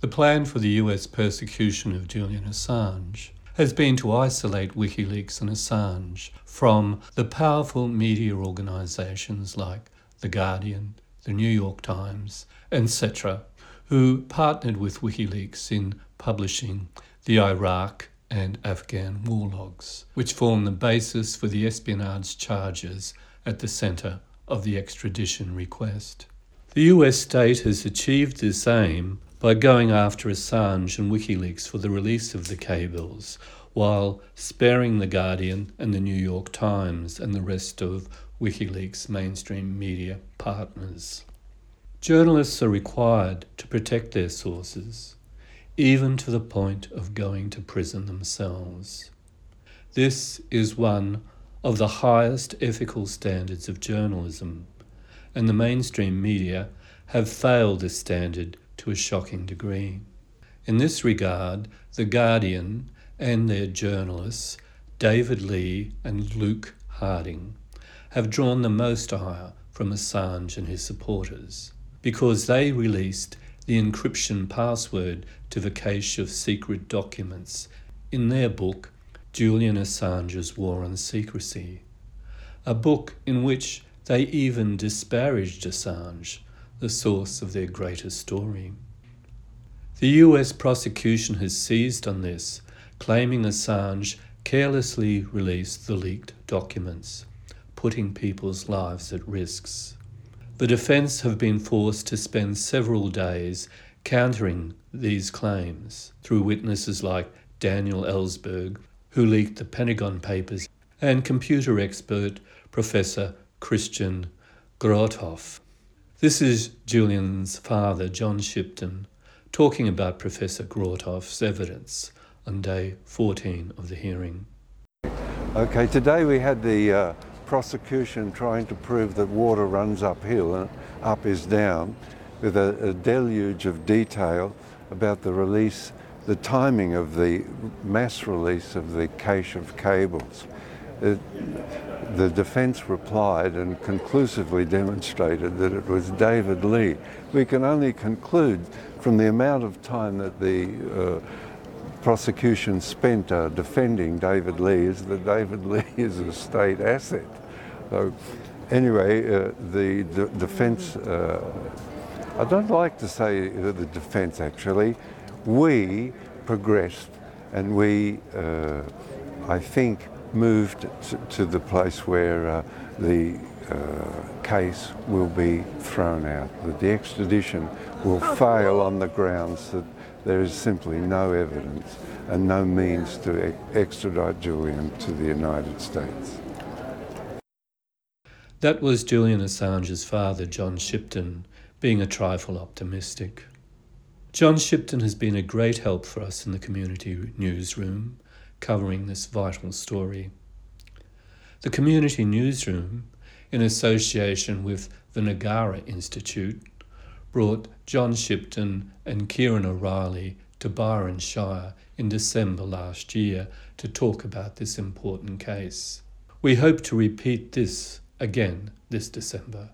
The plan for the US persecution of Julian Assange has been to isolate WikiLeaks and Assange from the powerful media organisations like The Guardian, The New York Times, etc., who partnered with WikiLeaks in publishing the Iraq and Afghan war logs, which form the basis for the espionage charges at the centre of the extradition request. The US state has achieved this aim by going after Assange and WikiLeaks for the release of the cables, while sparing The Guardian and The New York Times and the rest of WikiLeaks' mainstream media partners. Journalists are required to protect their sources, even to the point of going to prison themselves. This is one of the highest ethical standards of journalism, and the mainstream media have failed this standard to a shocking degree. In this regard, The Guardian and their journalists, David Leigh and Luke Harding, have drawn the most ire from Assange and his supporters because they released the encryption password to the cache of secret documents in their book, Julian Assange's War on Secrecy, a book in which they even disparaged Assange, the source of their greatest story. The US prosecution has seized on this, claiming Assange carelessly released the leaked documents, putting people's lives at risks. The defence have been forced to spend several days countering these claims through witnesses like Daniel Ellsberg, who leaked the Pentagon Papers, and computer expert Professor Christian Grothoff. This is Julian's father, John Shipton, talking about Professor Grothoff's evidence on day 14 of the hearing. Okay, today we had the uh, prosecution trying to prove that water runs uphill and up is down with a, a deluge of detail about the release, the timing of the mass release of the cache of cables. It, the defence replied and conclusively demonstrated that it was David Leigh. We can only conclude from the amount of time that the uh, prosecution spent uh, defending David Leigh is that David Leigh is a state asset. So anyway, uh, the, defence, uh, I don't like to say that the defence actually, we progressed and we, uh, I think, moved to, to the place where uh, the uh, case will be thrown out, that the extradition will fail on the grounds that there is simply no evidence and no means to extradite Julian to the United States. That was Julian Assange's father, John Shipton, being a trifle optimistic. John Shipton has been a great help for us in the community newsroom, covering this vital story. The community newsroom, in association with the Ngara Institute, brought John Shipton and Kieran O'Reilly to Byron Shire in December last year to talk about this important case. We hope to repeat this again this December.